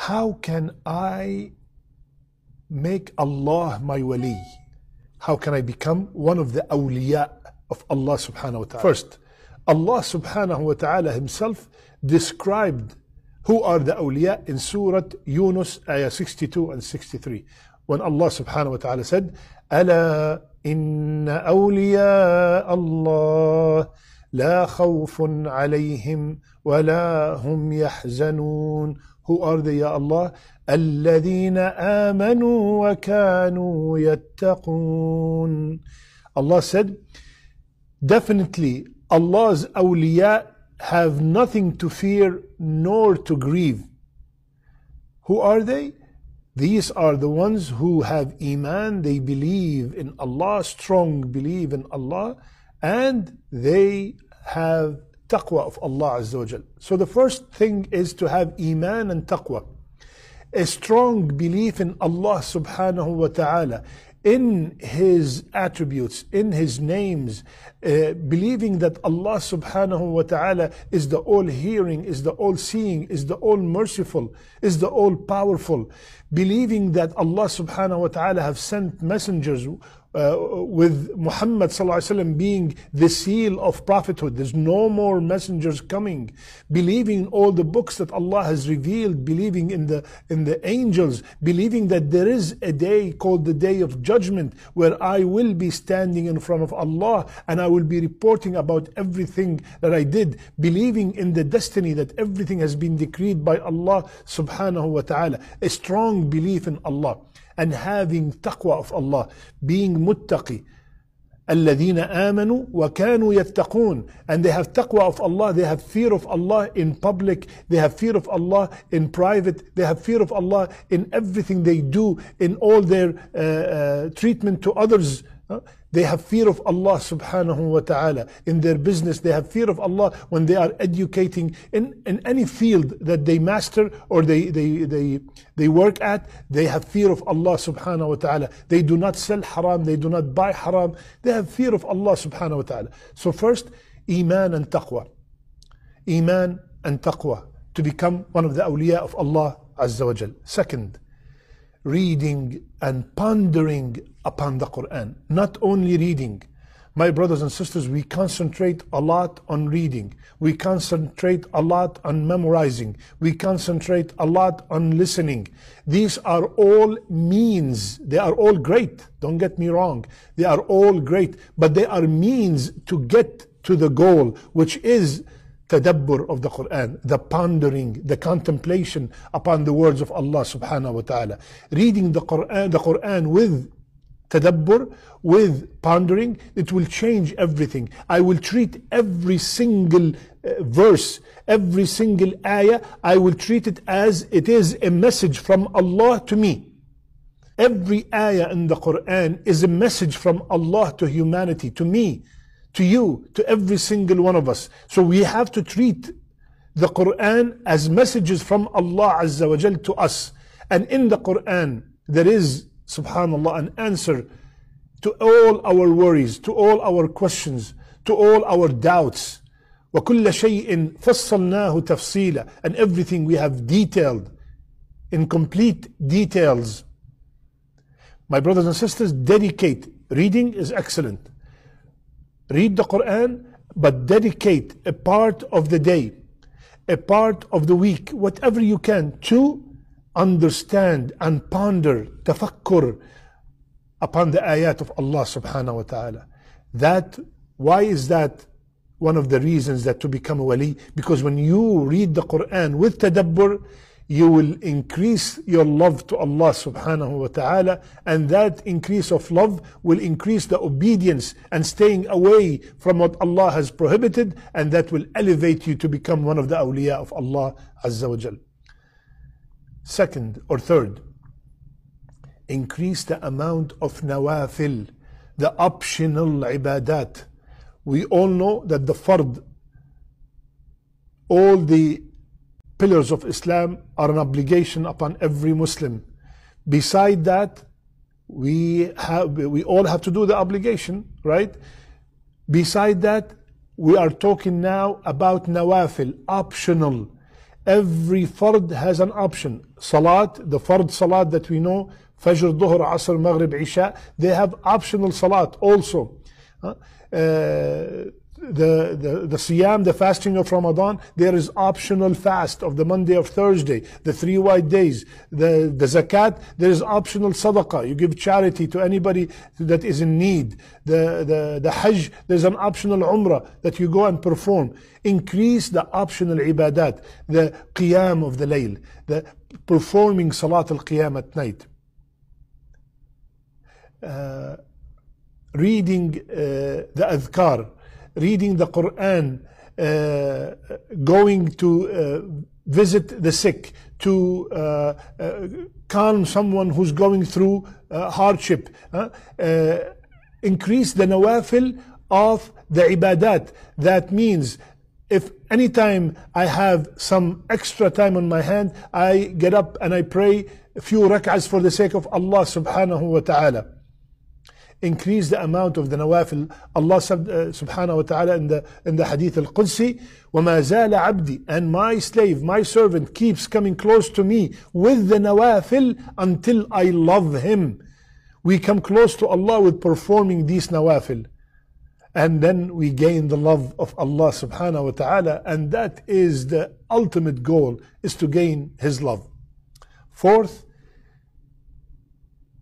how can I make Allah my wali? How can I become one of the awliya of Allah subhanahu wa ta'ala? First, Allah subhanahu wa ta'ala himself described who are the awliya in Surah Yunus, ayah 62 and 63. When Allah subhanahu wa ta'ala said, ألا إن أولياء الله لا خوف عليهم ولا هم يحزنون Who are they, Ya Allah? الذين آمنوا وكانوا يتقون Allah said, definitely Allah's awliya have nothing to fear nor to grieve. Who are they? These are the ones who have Iman, they believe in Allah, strong believe in Allah, and they have taqwa of Allah Azza wa Jal. So the first thing is to have Iman and taqwa. A strong belief in Allah subhanahu wa ta'ala, in His attributes, in His names, uh, believing that Allah subhanahu wa ta'ala is the all hearing, is the all seeing, is the all merciful, is the all powerful, believing that Allah subhanahu wa ta'ala have sent messengers uh, with Muhammad وسلم, being the seal of prophethood. There's no more messengers coming. Believing all the books that Allah has revealed, believing in the in the angels, believing that there is a day called the day of judgment where I will be standing in front of Allah and I will be reporting about everything that I did, believing in the destiny that everything has been decreed by Allah subhanahu wa ta'ala. A strong belief in Allah and having taqwa of Allah, being muttaqi. الذين آمنوا وكانوا يتقون and they have taqwa of Allah they have fear of Allah in public they have fear of Allah in private they have fear of Allah in everything they do in all their uh, uh, treatment to others they have fear of Allah subhanahu wa ta'ala in their business. They have fear of Allah when they are educating in, in any field that they master or they, they, they, they work at. They have fear of Allah subhanahu wa ta'ala. They do not sell haram. They do not buy haram. They have fear of Allah subhanahu wa ta'ala. So first, Iman and Taqwa. Iman and Taqwa to become one of the awliya of Allah Azza wa Jal. Second, reading and pondering upon the Quran. Not only reading. My brothers and sisters, we concentrate a lot on reading. We concentrate a lot on memorizing. We concentrate a lot on listening. These are all means. They are all great. Don't get me wrong. They are all great. But they are means to get to the goal, which is tadabbur of the Quran, the pondering, the contemplation upon the words of Allah subhanahu wa ta'ala. Reading the Quran, the Quran with tadabbur, with pondering, it will change everything. I will treat every single uh, verse, every single ayah, I will treat it as it is a message from Allah to me. Every ayah in the Quran is a message from Allah to humanity, to me to you, to every single one of us. So we have to treat the Quran as messages from Allah Azza wa Jal to us. And in the Quran, there is, subhanAllah, an answer to all our worries, to all our questions, to all our doubts. وكل شيء فصلناه تفصيلا and everything we have detailed in complete details. My brothers and sisters, dedicate. Reading is excellent read the Quran, but dedicate a part of the day, a part of the week, whatever you can, to understand and ponder, tafakkur upon the ayat of Allah subhanahu wa ta'ala. That, why is that one of the reasons that to become a wali? Because when you read the Quran with tadabbur, you will increase your love to Allah subhanahu wa ta'ala, and that increase of love will increase the obedience and staying away from what Allah has prohibited, and that will elevate you to become one of the awliya of Allah azza wa jal. Second or third, increase the amount of nawafil, the optional ibadat. We all know that the fard, all the pillars of Islam are an obligation upon every Muslim. Beside that, we have we all have to do the obligation, right? Beside that, we are talking now about nawafil, optional. Every fard has an option. Salat, the fard salat that we know, Fajr, Dhuhr, Asr, Maghrib, Isha, they have optional salat also. Uh, the, the, the Siyam, the fasting of Ramadan, there is optional fast of the Monday of Thursday, the three white days. The, the Zakat, there is optional Sadaqah. You give charity to anybody that is in need. The, the, the Hajj, there's an optional Umrah that you go and perform. Increase the optional Ibadat, the Qiyam of the Layl, the performing Salat al-Qiyam at night. Uh, reading uh, the Adhkar, reading the Quran, uh, going to uh, visit the sick, to uh, uh calm someone who's going through uh, hardship, uh, increase the nawafil of the ibadat. That means if anytime I have some extra time on my hand, I get up and I pray a few rak'ahs for the sake of Allah subhanahu wa ta'ala increase the amount of the nawafil. Allah uh, subhanahu wa ta'ala in the, in the hadith al-Qudsi, وَمَا زَالَ عَبْدِي And my slave, my servant keeps coming close to me with the nawafil until I love him. We come close to Allah with performing these nawafil. And then we gain the love of Allah subhanahu wa ta'ala. And that is the ultimate goal, is to gain His love. Fourth,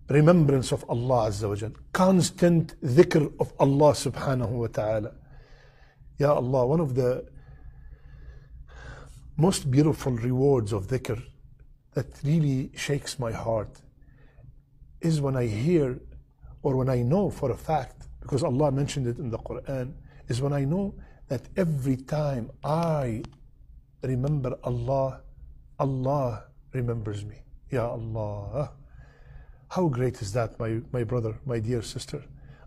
remembrance of Allah Azza wa Jal, constant dhikr of Allah subhanahu wa ta'ala. Ya Allah, one of the most beautiful rewards of dhikr that really shakes my heart is when I hear or when I know for a fact, because Allah mentioned it in the Quran, is when I know that every time I remember Allah, Allah remembers me. Ya Allah. How great is that, my, my brother, my dear sister?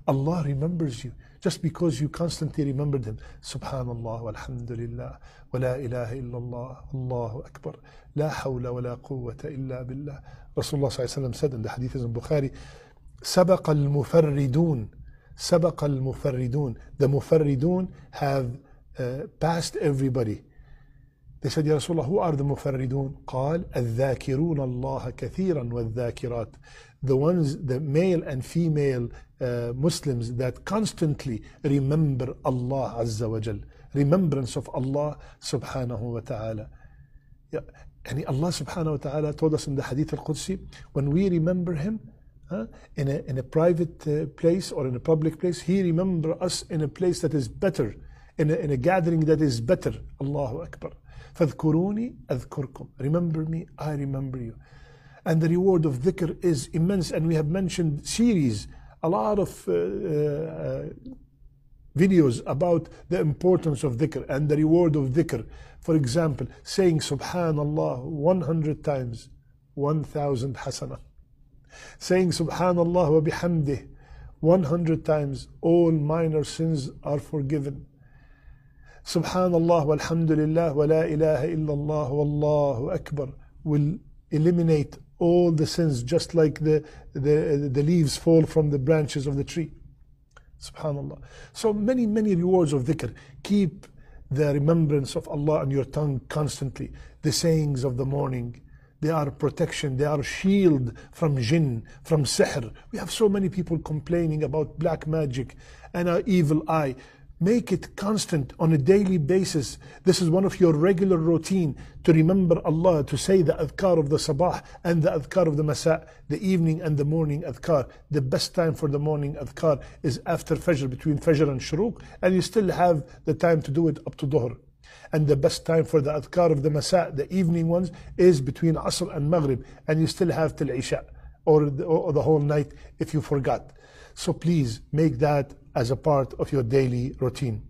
Allah remembers you just because you constantly remembered Him. Subhanallah, walhamdulillah, wa la ilaha illallah, Allahu Akbar, la hawla wa la quwwata illa billah. Rasulullah said in the hadith in Bukhari, سبق المفردون سبق المفردون The mufarridun have uh, passed everybody. They said, Ya Rasulullah, who are the mufarridun? قال الذاكرون الله كثيرا والذاكرات the ones, the male and female uh, Muslims that constantly remember Allah Azza wa Jal, remembrance of Allah subhanahu wa ta'ala. And Allah subhanahu wa ta'ala told us in the Hadith al-Qudsi, when we remember Him, huh, in, a, in a private uh, place or in a public place, He remember us in a place that is better, in a, in a gathering that is better. Allahu Akbar. فَاذْكُرُونِي أَذْكُرْكُمْ Remember me, I remember you and the reward of dhikr is immense. And we have mentioned series, a lot of uh, uh, videos about the importance of dhikr and the reward of dhikr. For example, saying Subhanallah 100 times, 1000 hasana. Saying Subhanallah wa bihamdih 100 times, all minor sins are forgiven. Subhanallah walhamdulillah wa la ilaha illallah wallahu akbar will eliminate all the sins, just like the, the, the leaves fall from the branches of the tree. Subhanallah. So many, many rewards of dhikr. Keep the remembrance of Allah on your tongue constantly. The sayings of the morning, they are protection, they are shield from jinn, from sihr. We have so many people complaining about black magic and our evil eye. Make it constant on a daily basis. This is one of your regular routine to remember Allah, to say the adhkar of the sabah and the adhkar of the masa, the evening and the morning adhkar. The best time for the morning adhkar is after Fajr, between Fajr and Shuruq, and you still have the time to do it up to Dhuhr. And the best time for the adhkar of the masa, the evening ones, is between Asr and Maghrib, and you still have till Isha, or the, or the whole night if you forgot. So please make that as a part of your daily routine.